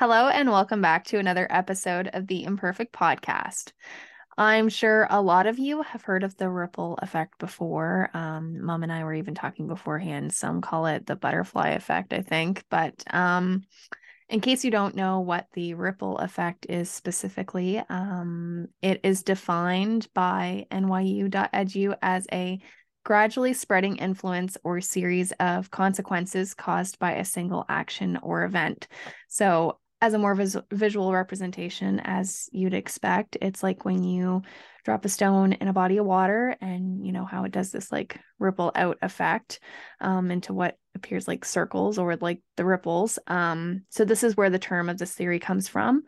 Hello, and welcome back to another episode of the Imperfect Podcast. I'm sure a lot of you have heard of the ripple effect before. Um, Mom and I were even talking beforehand. Some call it the butterfly effect, I think. But um, in case you don't know what the ripple effect is specifically, um, it is defined by NYU.edu as a gradually spreading influence or series of consequences caused by a single action or event. So, as a more vis- visual representation as you'd expect. It's like when you drop a stone in a body of water and you know how it does this like ripple out effect um, into what appears like circles or like the ripples. Um, so this is where the term of this theory comes from.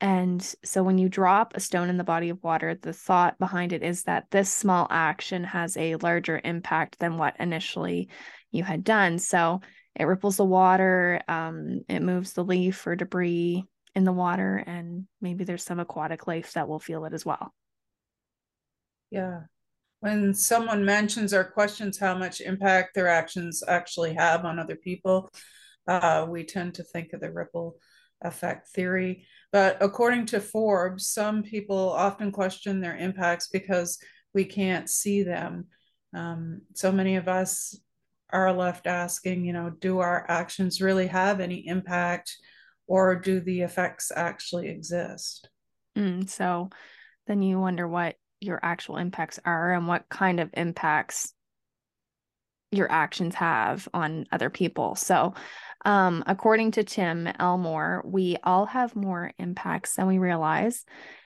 And so when you drop a stone in the body of water the thought behind it is that this small action has a larger impact than what initially you had done. So it ripples the water um, it moves the leaf or debris in the water and maybe there's some aquatic life that will feel it as well. Yeah. When someone mentions or questions how much impact their actions actually have on other people uh, we tend to think of the ripple effect theory. But according to forbes some people often question their impacts because we can't see them. Um, so many of us are left asking, you know, do our actions really have any impact or do the effects actually exist? Mm, so then you wonder what your actual impacts are and what kind of impacts your actions have on other people. So, um, according to Tim Elmore, we all have more impacts than we realize.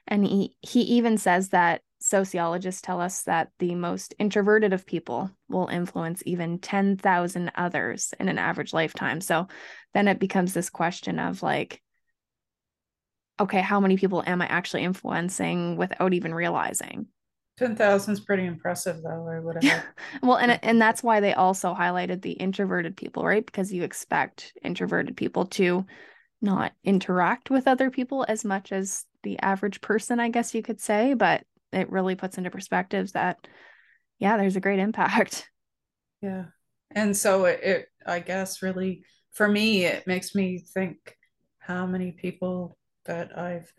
And he, he even says that sociologists tell us that the most introverted of people will influence even 10,000 others in an average lifetime. So then it becomes this question of like, okay, how many people am I actually influencing without even realizing? 10,000 is pretty impressive though, or whatever. well, and and that's why they also highlighted the introverted people, right? Because you expect introverted people to not interact with other people as much as the average person, I guess you could say, but it really puts into perspectives that yeah there's a great impact. Yeah. And so it, it i guess really for me it makes me think how many people that i've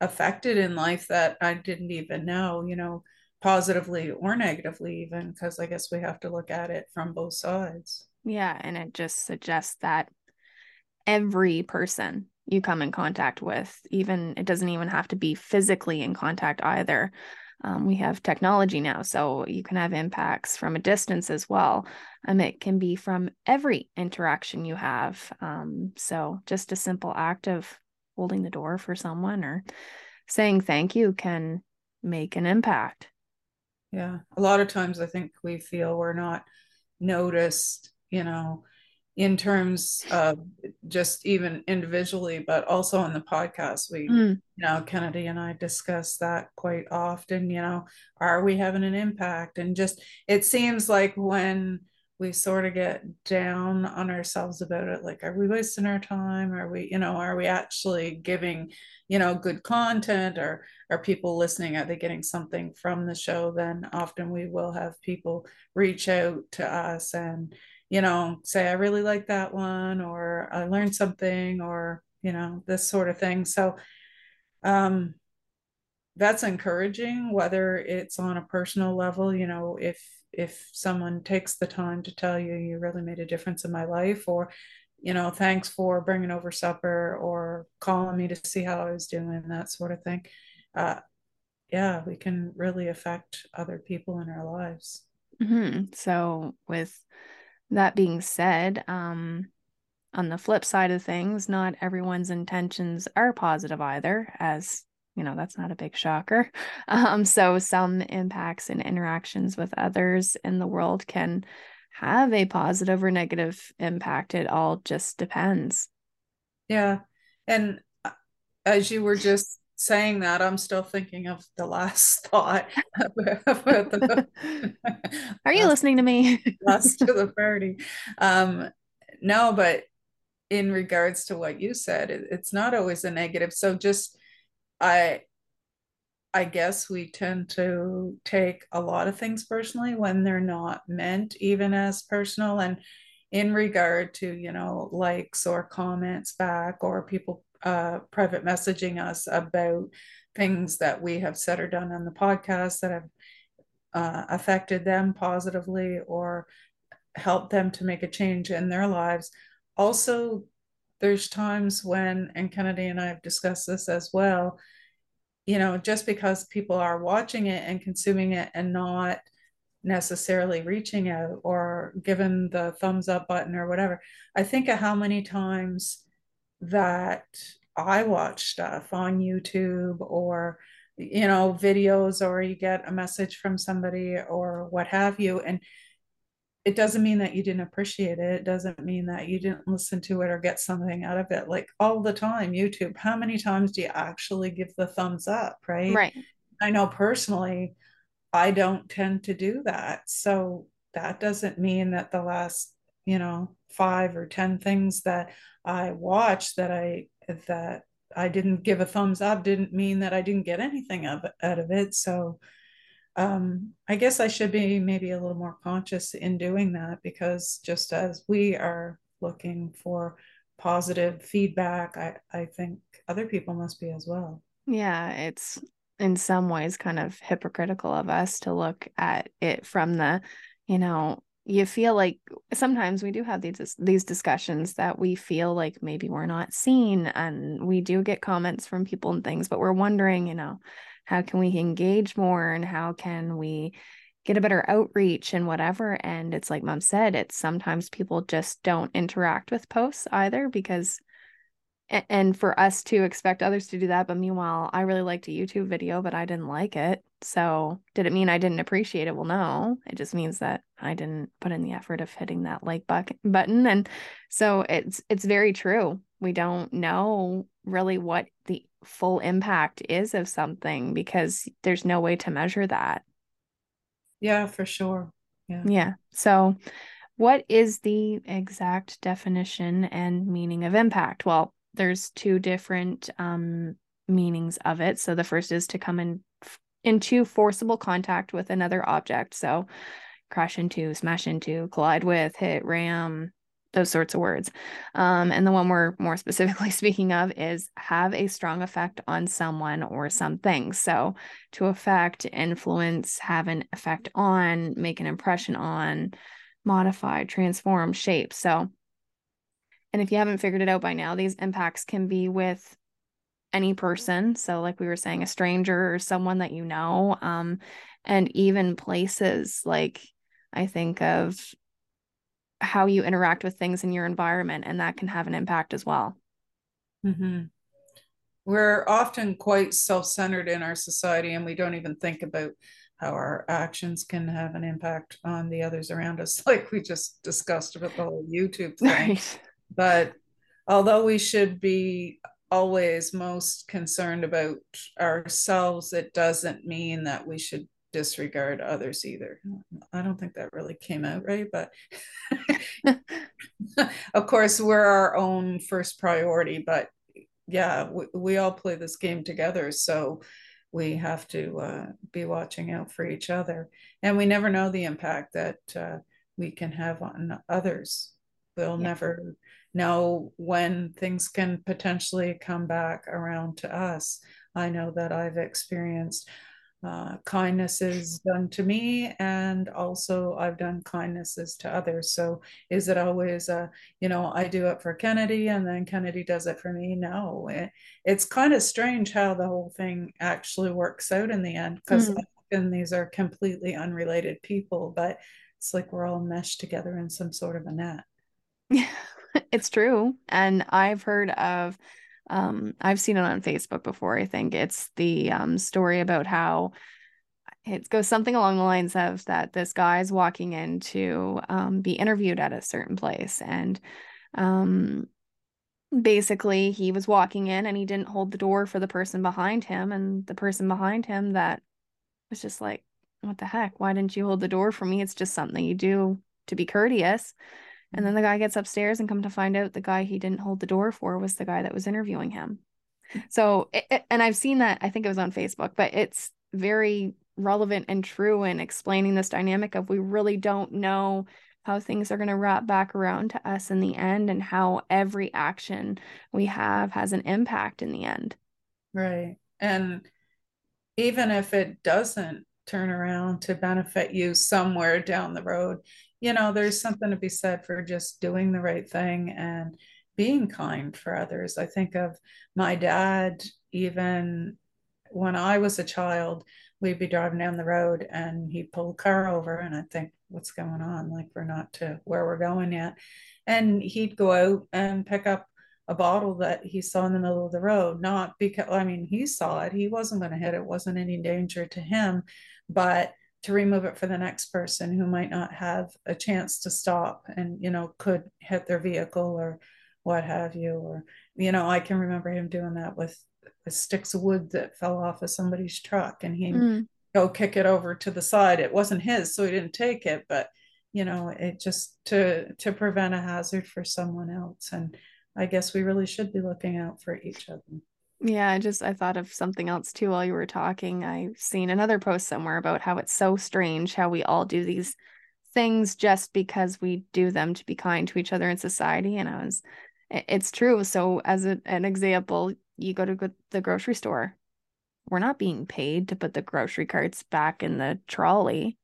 affected in life that i didn't even know you know positively or negatively even because i guess we have to look at it from both sides. Yeah and it just suggests that every person you come in contact with. Even it doesn't even have to be physically in contact either. Um, we have technology now, so you can have impacts from a distance as well. Um, it can be from every interaction you have. Um, so just a simple act of holding the door for someone or saying thank you can make an impact. Yeah, a lot of times I think we feel we're not noticed, you know, in terms of just even individually, but also on the podcast. We, mm. you know, Kennedy and I discuss that quite often. You know, are we having an impact? And just it seems like when we sort of get down on ourselves about it, like, are we wasting our time? Are we, you know, are we actually giving, you know, good content or are people listening? Are they getting something from the show? Then often we will have people reach out to us and, you know, say, I really like that one, or I learned something, or, you know, this sort of thing. So, um, that's encouraging, whether it's on a personal level, you know, if, if someone takes the time to tell you, you really made a difference in my life, or, you know, thanks for bringing over supper or calling me to see how I was doing, that sort of thing. Uh, yeah, we can really affect other people in our lives. Mm-hmm. So, with that being said, um, on the flip side of things, not everyone's intentions are positive either, as you know, that's not a big shocker. Um, so some impacts and interactions with others in the world can have a positive or negative impact. It all just depends. Yeah. And uh, as you were just saying that, I'm still thinking of the last thought the, Are you last, listening to me? last to the party. Um, no, but in regards to what you said, it, it's not always a negative. So just I I guess we tend to take a lot of things personally when they're not meant even as personal. And in regard to, you know, likes or comments back or people uh, private messaging us about things that we have said or done on the podcast that have uh, affected them positively or helped them to make a change in their lives. Also, there's times when, and Kennedy and I have discussed this as well, you know, just because people are watching it and consuming it and not necessarily reaching out or given the thumbs up button or whatever, I think of how many times that I watch stuff on YouTube or you know videos or you get a message from somebody or what have you and it doesn't mean that you didn't appreciate it. It doesn't mean that you didn't listen to it or get something out of it. Like all the time, YouTube, how many times do you actually give the thumbs up? Right. Right. I know personally, I don't tend to do that. So that doesn't mean that the last, you know, five or 10 things that I watched that I, that I didn't give a thumbs up didn't mean that I didn't get anything of, out of it. So, um, I guess I should be maybe a little more conscious in doing that because just as we are looking for positive feedback, I, I think other people must be as well. Yeah, it's in some ways kind of hypocritical of us to look at it from the, you know, you feel like sometimes we do have these these discussions that we feel like maybe we're not seen and we do get comments from people and things but we're wondering you know how can we engage more and how can we get a better outreach and whatever? And it's like mom said it's sometimes people just don't interact with posts either because and for us to expect others to do that but meanwhile i really liked a youtube video but i didn't like it so did it mean i didn't appreciate it well no it just means that i didn't put in the effort of hitting that like button and so it's it's very true we don't know really what the full impact is of something because there's no way to measure that. Yeah, for sure. Yeah. Yeah. So, what is the exact definition and meaning of impact? Well, there's two different um, meanings of it. So, the first is to come in into forcible contact with another object. So, crash into, smash into, collide with, hit, ram, those sorts of words. Um, and the one we're more specifically speaking of is have a strong effect on someone or something. So to affect, influence, have an effect on, make an impression on, modify, transform, shape. So, and if you haven't figured it out by now, these impacts can be with any person. So, like we were saying, a stranger or someone that you know, um, and even places like I think of how you interact with things in your environment and that can have an impact as well mm-hmm. we're often quite self-centered in our society and we don't even think about how our actions can have an impact on the others around us like we just discussed about the whole youtube thing right. But although we should be always most concerned about ourselves it doesn't mean that we should disregard others either. I don't think that really came out right, but of course, we're our own first priority. But yeah, we, we all play this game together. So we have to uh, be watching out for each other. And we never know the impact that uh, we can have on others. We'll yeah. never know when things can potentially come back around to us. I know that I've experienced uh, kindnesses done to me and also i've done kindnesses to others so is it always uh, you know i do it for kennedy and then kennedy does it for me no it, it's kind of strange how the whole thing actually works out in the end because mm. often these are completely unrelated people but it's like we're all meshed together in some sort of a net it's true and i've heard of um, I've seen it on Facebook before. I think. It's the um, story about how it goes something along the lines of that this guy's walking in to um, be interviewed at a certain place and um, basically he was walking in and he didn't hold the door for the person behind him and the person behind him that was just like what the heck? Why didn't you hold the door for me? It's just something you do to be courteous and then the guy gets upstairs and come to find out the guy he didn't hold the door for was the guy that was interviewing him so it, it, and i've seen that i think it was on facebook but it's very relevant and true in explaining this dynamic of we really don't know how things are going to wrap back around to us in the end and how every action we have has an impact in the end. Right. And even if it doesn't turn around to benefit you somewhere down the road, you know, there's something to be said for just doing the right thing and being kind for others. I think of my dad, even when I was a child, we'd be driving down the road and he'd pull a car over and I think, what's going on? Like we're not to where we're going yet. And he'd go out and pick up a bottle that he saw in the middle of the road, not because I mean he saw it, he wasn't going to hit it, wasn't any danger to him, but to remove it for the next person who might not have a chance to stop and you know could hit their vehicle or what have you or you know i can remember him doing that with sticks of wood that fell off of somebody's truck and he mm. go kick it over to the side. It wasn't his so he didn't take it but you know it just to to prevent a hazard for someone else. And i guess we really should be looking out for each other yeah i just i thought of something else too while you were talking. I've seen another post somewhere about how it's so strange how we all do these things just because we do them to be kind to each other in society and i was it's true. So as a, an example you go to the grocery store. We're not being paid to put the grocery carts back in the trolley,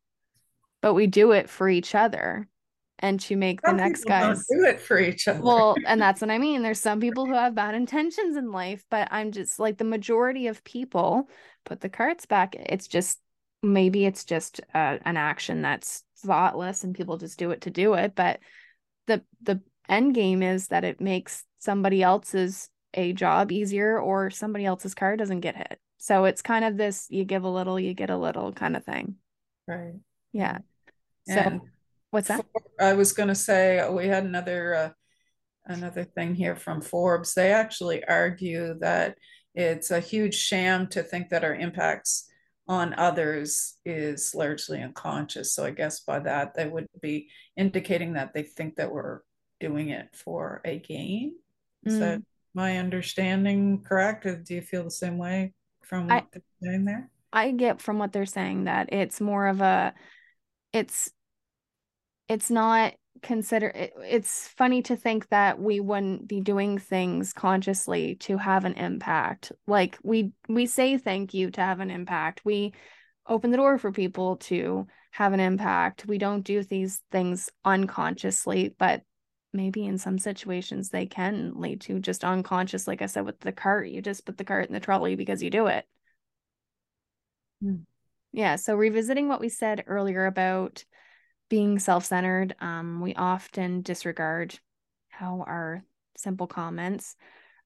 but we do it for each other and to make some the next guy do it for each other. Well, and that's what I mean. There's some people who have bad intentions in life, but I'm just like the majority of people put the carts back. It's just maybe it's just uh, an action that's thoughtless and people just do it to do it, but the the end game is that it makes somebody else's a job easier or somebody else's car doesn't get hit. So it's kind of this you give a little, you get a little kind of thing. Right. Yeah. So what's that? I was going to say we had another uh, another thing here from Forbes. They actually argue that it's a huge sham to think that our impacts on others is largely unconscious. So I guess by that they would be indicating that they think that we're doing it for a gain. Mm. So my understanding correct? Do you feel the same way from what I, they're saying there? I get from what they're saying that it's more of a it's it's not consider it, it's funny to think that we wouldn't be doing things consciously to have an impact. Like we we say thank you to have an impact. We open the door for people to have an impact. We don't do these things unconsciously but maybe in some situations they can lead to just unconscious like i said with the cart you just put the cart in the trolley because you do it. Mm. yeah so revisiting what we said earlier about being self-centered um, we often disregard how our simple comments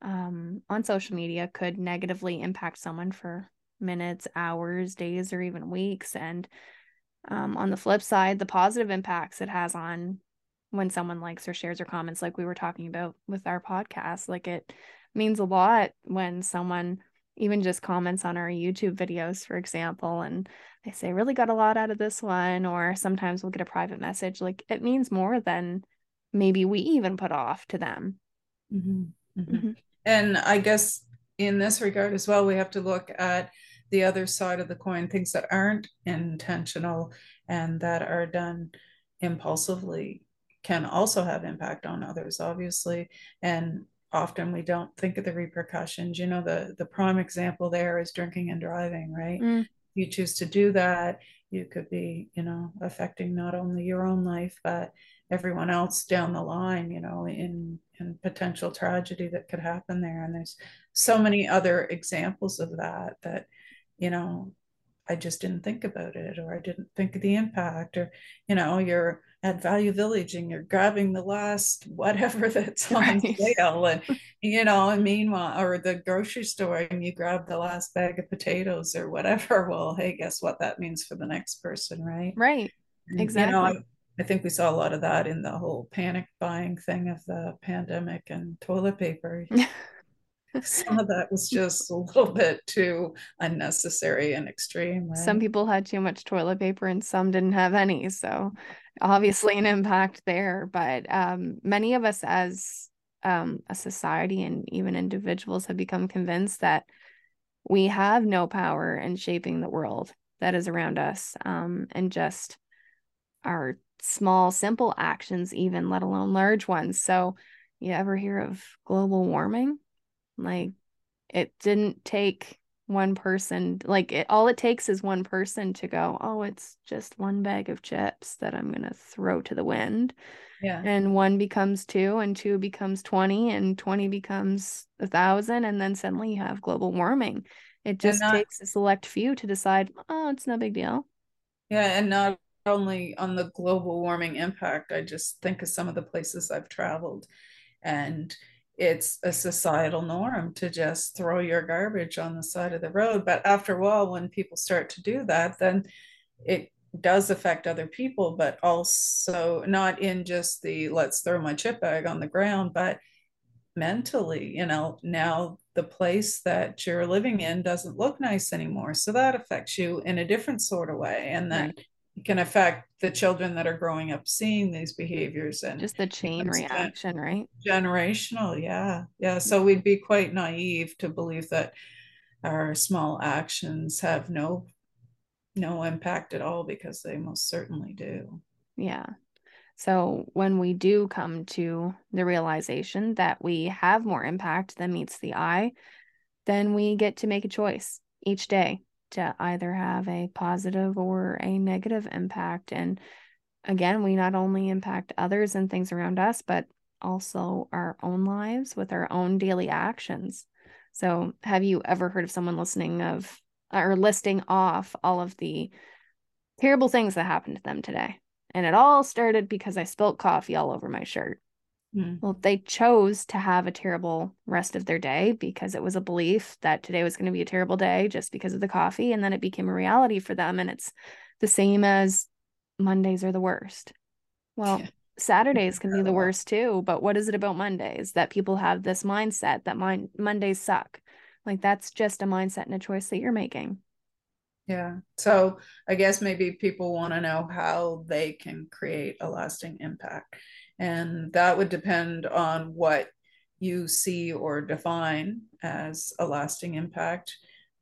um, on social media could negatively impact someone for minutes hours days or even weeks. And um, on the flip side the positive impacts it has on when someone likes or shares or comments like we were talking about with our podcast like it means a lot when someone even just comments on our YouTube videos for example and they say really got a lot out of this one or sometimes we'll get a private message like it means more than maybe we even put off to them mm-hmm. Mm-hmm. Mm-hmm. and i guess in this regard as well we have to look at the other side of the coin things that aren't intentional and that are done impulsively can also have impact on others obviously and often we don't think of the repercussions. You know the the prime example there is drinking and driving right? Mm. you choose to do that you could be you know affecting not only your own life but everyone else down the line you know in in potential tragedy that could happen there. And there's so many other examples of that that you know i just didn't think about it or i didn't think of the impact or you know you're at Value Village and you're grabbing the last whatever that's on right. sale and you know and meanwhile or the grocery store and you grab the last bag of potatoes or whatever well hey guess what that means for the next person right right exactly you know, I think we saw a lot of that in the whole panic buying thing of the pandemic and toilet paper. some of that was just a little bit too unnecessary and extreme. Right? Some people had too much toilet paper and some didn't have any. So obviously an impact there. But um, many of us as um, a society and even individuals have become convinced that we have no power in shaping the world that is around us um, and just our small, simple actions, even let alone large ones. So, you ever hear of global warming? Like, it didn't take one person, like, it all it takes is one person to go, oh, it's just one bag of chips that I'm going to throw to the wind. Yeah. And one becomes two, and two becomes 20, and 20 becomes a thousand. And then suddenly you have global warming. It just not, takes a select few to decide, oh, it's no big deal. Yeah. And not only on the global warming impact, I just think of some of the places I've traveled and it's a societal norm to just throw your garbage on the side of the road. But after a while, when people start to do that, then it does affect other people, but also not in just the let's throw my chip bag on the ground, but mentally, you know, now the place that you're living in doesn't look nice anymore. So that affects you in a different sort of way. And then right. Can affect the children that are growing up seeing these behaviors and just the chain reaction, right? Generational, yeah. Yeah. So mm-hmm. we'd be quite naive to believe that our small actions have no no impact at all because they most certainly do. Yeah. So when we do come to the realization that we have more impact than meets the eye, then we get to make a choice each day to either have a positive or a negative impact. And again, we not only impact others and things around us, but also our own lives with our own daily actions. So, have you ever heard of someone listening of or listing off all of the terrible things that happened to them today. And it all started because I spilt coffee all over my shirt. Mm. Well, they chose to have a terrible rest of their day because it was a belief that today was going to be a terrible day just because of the coffee. And then it became a reality for them. And it's the same as Mondays are the worst. Well, yeah. Saturdays can be the worst too. But what is it about Mondays that people have this mindset that mon- Mondays suck? Like that's just a mindset and a choice that you're making. Yeah. So I guess maybe people want to know how they can create a lasting impact. And that would depend on what you see or define as a lasting impact.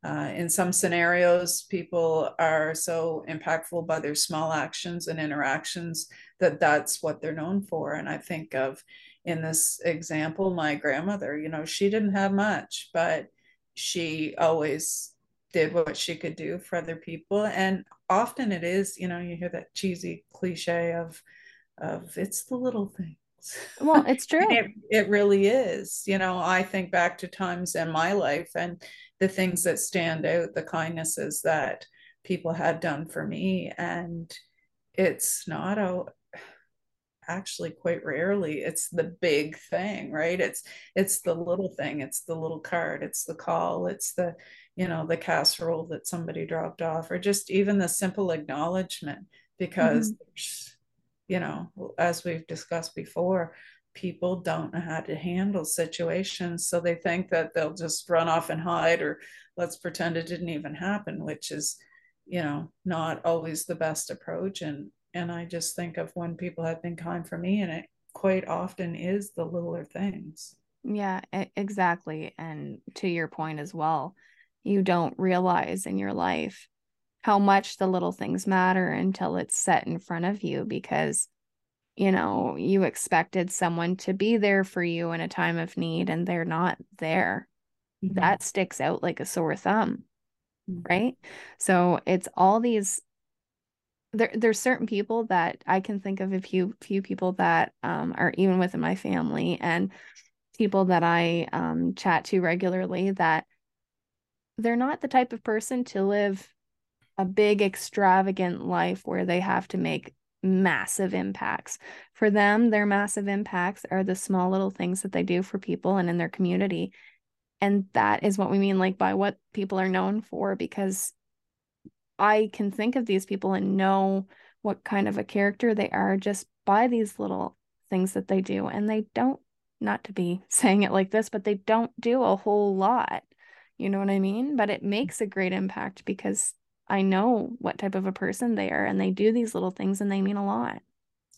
Uh, in some scenarios, people are so impactful by their small actions and interactions that that's what they're known for. And I think of in this example, my grandmother, you know, she didn't have much, but she always did what she could do for other people and often it is you know you hear that cheesy cliche of of it's the little things. Well it's true. It, it really is you know i think back to times in my life and the things that stand out the kindnesses that people had done for me and it's not a actually quite rarely it's the big thing right? It's it's the little thing it's the little card it's the call it's the you know the casserole that somebody dropped off or just even the simple acknowledgement because mm-hmm. You know as we've discussed before people don't know how to handle situations so they think that they'll just run off and hide or let's pretend it didn't even happen which is you know not always the best approach and and I just think of when people have been kind for me, and it quite often is the littler things. Yeah, exactly. And to your point as well, you don't realize in your life how much the little things matter until it's set in front of you because you know you expected someone to be there for you in a time of need and they're not there mm-hmm. that sticks out like a sore thumb mm-hmm. right so it's all these there there's certain people that I can think of a few few people that um, are even within my family and people that I um, chat to regularly that they're not the type of person to live a big extravagant life where they have to make massive impacts. For them, their massive impacts are the small little things that they do for people and in their community. And that is what we mean like by what people are known for because I can think of these people and know what kind of a character they are just by these little things that they do. And they don't, not to be saying it like this, but they don't do a whole lot. You know what I mean? But it makes a great impact because I know what type of a person they are and they do these little things and they mean a lot.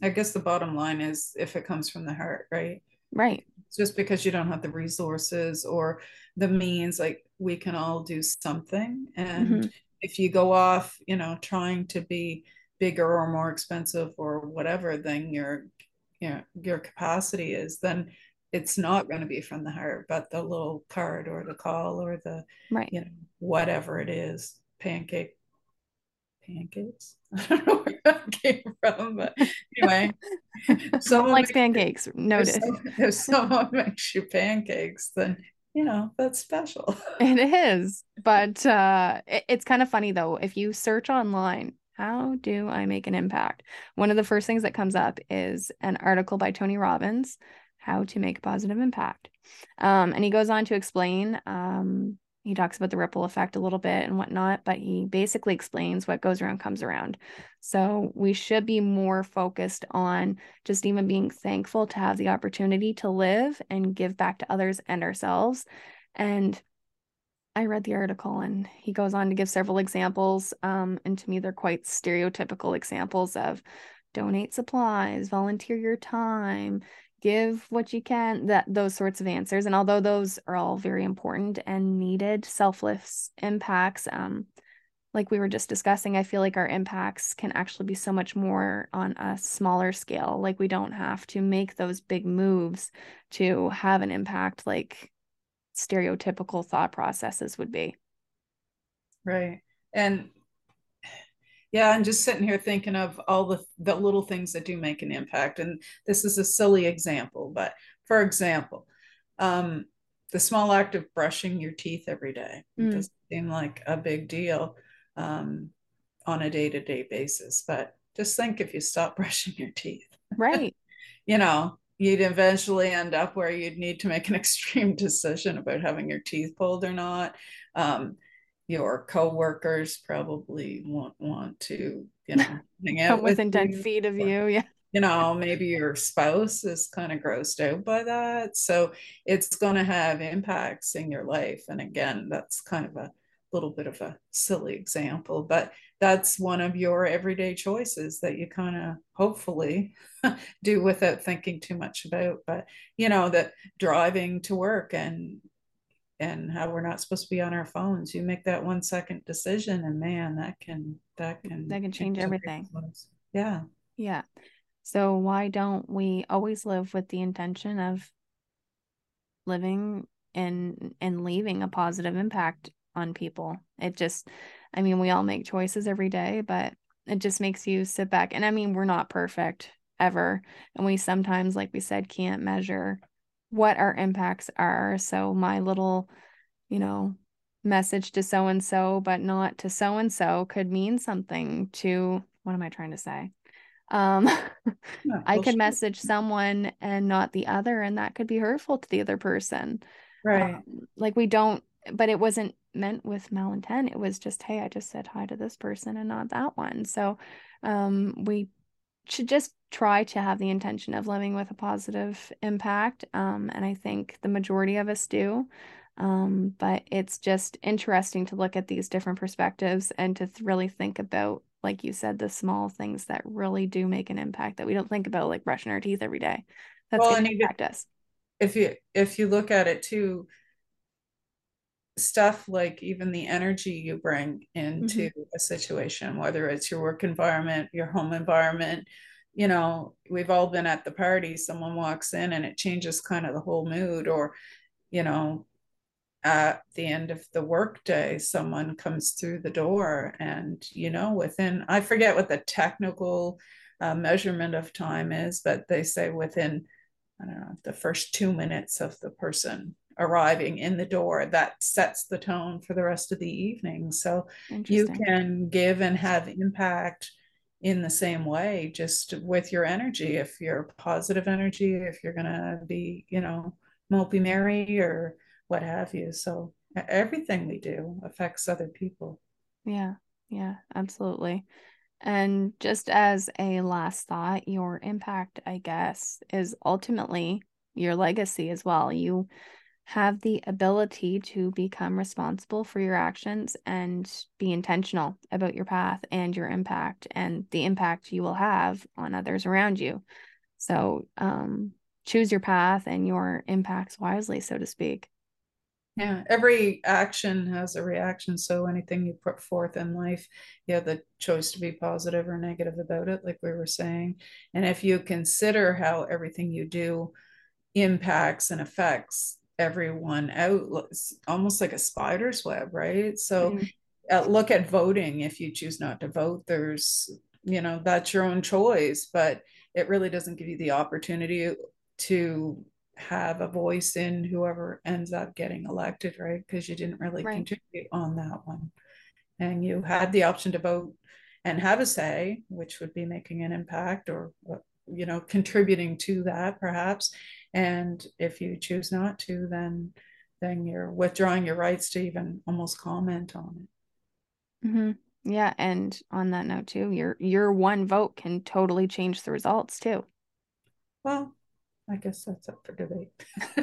I guess the bottom line is if it comes from the heart, right? Right. Just because you don't have the resources or the means, like we can all do something. And mm-hmm. if you go off, you know, trying to be bigger or more expensive or whatever than your you know your capacity is, then it's not going to be from the heart, but the little card or the call or the right, you know, whatever it is, pancake pancakes. I don't know where that came from, but anyway, someone likes pancakes. Notice If, if someone makes you pancakes, then you know that's special. it is, but uh, it, it's kind of funny though. If you search online, how do I make an impact? One of the first things that comes up is an article by Tony Robbins, "How to Make a Positive Impact," um, and he goes on to explain um, he talks about the ripple effect a little bit and whatnot, but he basically explains what goes around comes around. So we should be more focused on just even being thankful to have the opportunity to live and give back to others and ourselves. And I read the article and he goes on to give several examples. Um, and to me, they're quite stereotypical examples of donate supplies, volunteer your time, give what you can that those sorts of answers and although those are all very important and needed selfless impacts um like we were just discussing i feel like our impacts can actually be so much more on a smaller scale. Like we don't have to make those big moves to have an impact like stereotypical thought processes would be. Right. And yeah, I'm just sitting here thinking of all the, the little things that do make an impact. And this is a silly example, but for example, um, the small act of brushing your teeth every day mm. doesn't seem like a big deal um, on a day to day basis. But just think if you stop brushing your teeth. Right. you know, you'd eventually end up where you'd need to make an extreme decision about having your teeth pulled or not. Um, your coworkers probably won't want to, you know, hang out within 10 feet of you. Yeah. You know, maybe your spouse is kind of grossed out by that. So it's going to have impacts in your life. And again, that's kind of a little bit of a silly example, but that's one of your everyday choices that you kind of hopefully do without thinking too much about. But, you know, that driving to work and and how we're not supposed to be on our phones. You make that one second decision and man that can that can that can change everything. yeah. Yeah. So why don't we always live with the intention of living and and leaving a positive impact on people? It just i mean we all make choices every day but it just makes you sit back. And i mean we're not perfect ever. And we sometimes like we said can't measure what our impacts are. So my little, you know, message to so and so, but not to so and so could mean something to what am I trying to say? Um, yeah, I could message someone and not the other, and that could be hurtful to the other person. Right. Um, like we don't, but it wasn't meant with malintent. It was just, hey, I just said hi to this person and not that one. So um, we should just try to have the intention of living with a positive impact. Um, and I think the majority of us do. Um, but it's just interesting to look at these different perspectives and to th- really think about, like you said, the small things that really do make an impact that we don't think about, like brushing our teeth every day. That's well, going to impact us. If you if you look at it too, stuff like even the energy you bring into mm-hmm. a situation, whether it's your work environment, your home environment, you know, we've all been at the party, someone walks in and it changes kind of the whole mood, or, you know, at the end of the workday, someone comes through the door and, you know, within, I forget what the technical uh, measurement of time is, but they say within, I don't know, the first two minutes of the person arriving in the door that sets the tone for the rest of the evening. So you can give and have impact in the same way just with your energy. If you're positive energy if you're going to be you know mopey merry or what have you. So everything we do affects other people. Yeah. Yeah absolutely. And just as a last thought, your impact, I guess, is ultimately your legacy as well. You have the ability to become responsible for your actions and be intentional about your path and your impact and the impact you will have on others around you. So, um, choose your path and your impacts wisely, so to speak. Yeah, every action has a reaction. So anything you put forth in life, you have the choice to be positive or negative about it, like we were saying. And if you consider how everything you do impacts and affects everyone out, it's almost like a spider's web, right? So mm-hmm. uh, look at voting. If you choose not to vote, there's, you know, that's your own choice, but it really doesn't give you the opportunity to have a voice in whoever ends up getting elected, right? Because you didn't really right. contribute on that one. And you had the option to vote and have a say, which would be making an impact or, you know, contributing to that perhaps. And if you choose not to, then then you're withdrawing your rights to even almost comment on it. Mm-hmm. Yeah, and on that note too, your your one vote can totally change the results too. Well, I guess that's up for debate.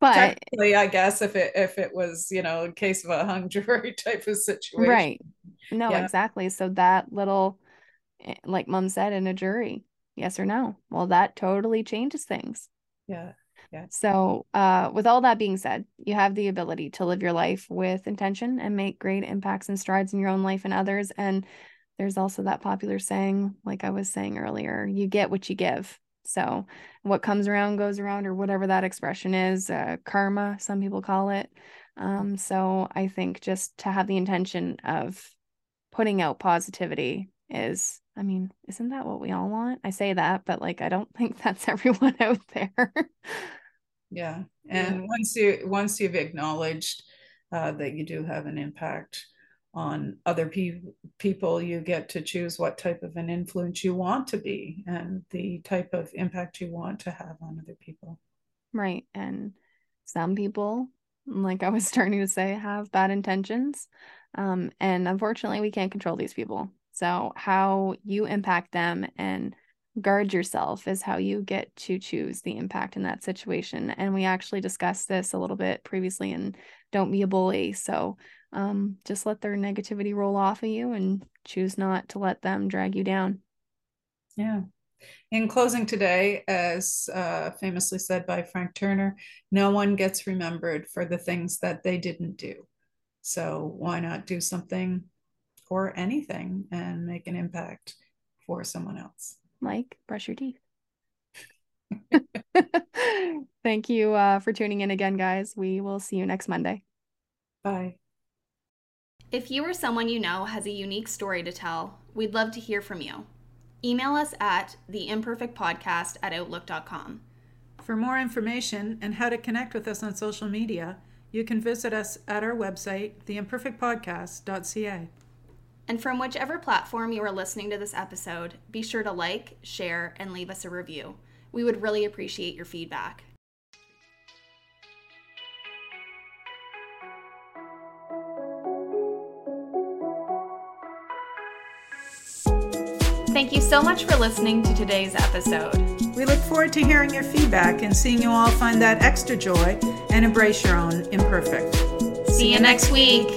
but Technically, I guess if it if it was you know in case of a hung jury type of situation, right? No, yeah. exactly. So that little, eh, like Mom said, in a jury, yes or no. Well, that totally changes things. Yeah. Yeah. So, uh, with all that being said, you have the ability to live your life with intention and make great impacts and strides in your own life and others. And there's also that popular saying, like I was saying earlier, you get what you give. So, what comes around goes around, or whatever that expression is, uh, karma, some people call it. Um, so, I think just to have the intention of putting out positivity is, I mean, isn't that what we all want? I say that, but like, I don't think that's everyone out there. yeah. And yeah. once you once you've acknowledged uh, that you do have an impact on other pe- people you get to choose what type of an influence you want to be and the type of impact you want to have on other people right and some people like i was starting to say have bad intentions um, and unfortunately we can't control these people so how you impact them and guard yourself is how you get to choose the impact in that situation and we actually discussed this a little bit previously in don't be a bully so um, just let their negativity roll off of you and choose not to let them drag you down. Yeah. In closing today, as uh, famously said by Frank Turner, no one gets remembered for the things that they didn't do. So why not do something or anything and make an impact for someone else? Like brush your teeth. Thank you uh, for tuning in again, guys. We will see you next Monday. Bye. If you or someone you know has a unique story to tell, we'd love to hear from you. Email us at theimperfectpodcast at outlook.com. For more information and how to connect with us on social media, you can visit us at our website, theimperfectpodcast.ca. And from whichever platform you are listening to this episode, be sure to like, share, and leave us a review. We would really appreciate your feedback. Thank you so much for listening to today's episode. We look forward to hearing your feedback and seeing you all find that extra joy and embrace your own imperfect. See you next week.